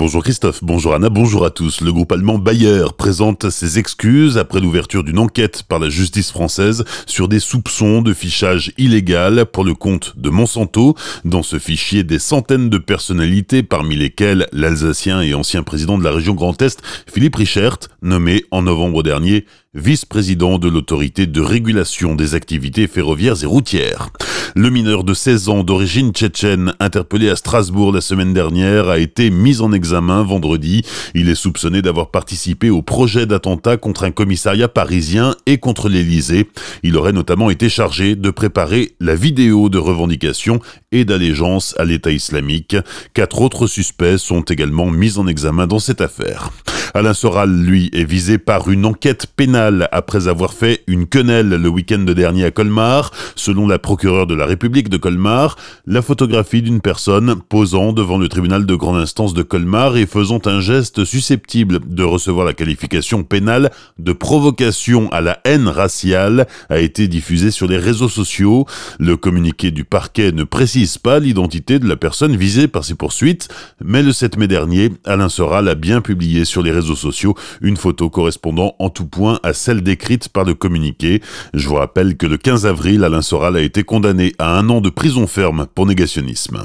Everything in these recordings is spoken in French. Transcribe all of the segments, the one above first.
Bonjour Christophe, bonjour Anna, bonjour à tous. Le groupe allemand Bayer présente ses excuses après l'ouverture d'une enquête par la justice française sur des soupçons de fichage illégal pour le compte de Monsanto. Dans ce fichier, des centaines de personnalités, parmi lesquelles l'Alsacien et ancien président de la région Grand Est, Philippe Richert, nommé en novembre dernier vice-président de l'autorité de régulation des activités ferroviaires et routières. Le mineur de 16 ans d'origine tchétchène, interpellé à Strasbourg la semaine dernière, a été mis en examen vendredi. Il est soupçonné d'avoir participé au projet d'attentat contre un commissariat parisien et contre l'Élysée. Il aurait notamment été chargé de préparer la vidéo de revendication et d'allégeance à l'État islamique. Quatre autres suspects sont également mis en examen dans cette affaire. Alain Soral, lui, est visé par une enquête pénale après avoir fait une quenelle le week-end dernier à Colmar. Selon la procureure de la République de Colmar, la photographie d'une personne posant devant le tribunal de grande instance de Colmar et faisant un geste susceptible de recevoir la qualification pénale de provocation à la haine raciale a été diffusée sur les réseaux sociaux. Le communiqué du parquet ne précise pas l'identité de la personne visée par ces poursuites, mais le 7 mai dernier, Alain Soral a bien publié sur les réseaux réseaux sociaux une photo correspondant en tout point à celle décrite par le communiqué. Je vous rappelle que le 15 avril, Alain Soral a été condamné à un an de prison ferme pour négationnisme.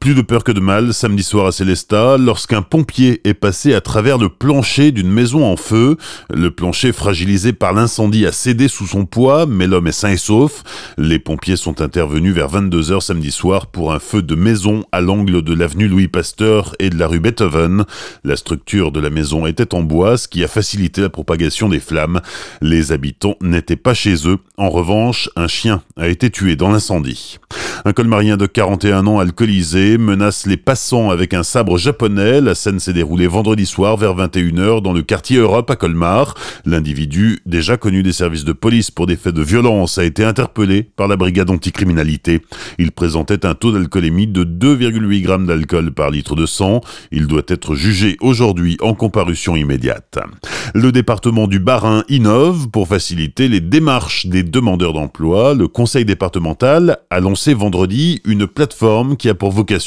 Plus de peur que de mal, samedi soir à Célestat, lorsqu'un pompier est passé à travers le plancher d'une maison en feu. Le plancher fragilisé par l'incendie a cédé sous son poids, mais l'homme est sain et sauf. Les pompiers sont intervenus vers 22h samedi soir pour un feu de maison à l'angle de l'avenue Louis Pasteur et de la rue Beethoven. La structure de la maison était en bois, ce qui a facilité la propagation des flammes. Les habitants n'étaient pas chez eux. En revanche, un chien a été tué dans l'incendie. Un colmarien de 41 ans alcoolisé menace les passants avec un sabre japonais. La scène s'est déroulée vendredi soir vers 21h dans le quartier Europe à Colmar. L'individu, déjà connu des services de police pour des faits de violence, a été interpellé par la brigade anticriminalité. Il présentait un taux d'alcoolémie de 2,8 grammes d'alcool par litre de sang. Il doit être jugé aujourd'hui en comparution immédiate. Le département du Bas-Rhin innove pour faciliter les démarches des demandeurs d'emploi. Le conseil départemental a lancé vendredi une plateforme qui a pour vocation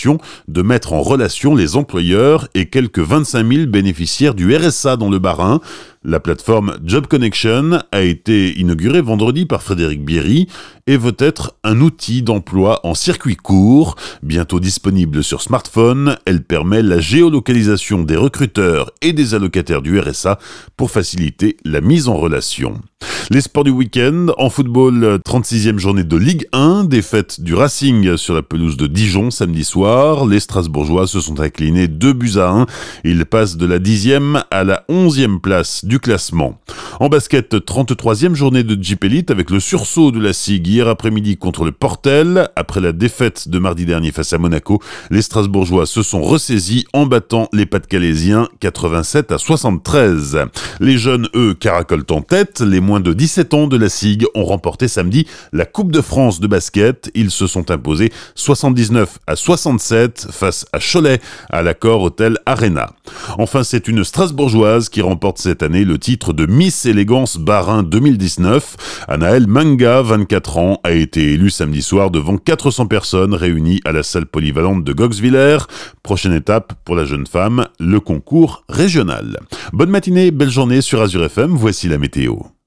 de mettre en relation les employeurs et quelques 25 000 bénéficiaires du RSA dans le Bas-Rhin. La plateforme Job Connection a été inaugurée vendredi par Frédéric Bierry et veut être un outil d'emploi en circuit court. Bientôt disponible sur smartphone, elle permet la géolocalisation des recruteurs et des allocataires du RSA pour faciliter la mise en relation. Les sports du week-end, en football, 36e journée de Ligue 1, défaite du Racing sur la pelouse de Dijon samedi soir. Les Strasbourgeois se sont inclinés 2 buts à 1. Ils passent de la 10e à la 11e place du classement. En basket, 33e journée de Jeep Elite avec le sursaut de la SIG hier après-midi contre le Portel. Après la défaite de mardi dernier face à Monaco, les Strasbourgeois se sont ressaisis en battant les Pas-de-Calaisiens 87 à 73. Les jeunes, eux, caracolent en tête. Les moins de 17 ans de la SIG ont remporté samedi la Coupe de France de basket. Ils se sont imposés 79 à 67 face à Cholet à l'accord Hôtel Arena. Enfin, c'est une Strasbourgeoise qui remporte cette année le titre de Miss Élégance Barin 2019. Anaël Manga, 24 ans, a été élue samedi soir devant 400 personnes réunies à la salle polyvalente de Goxwiller. Prochaine étape pour la jeune femme, le concours régional. Bonne matinée, belle journée sur Azure FM, voici la météo.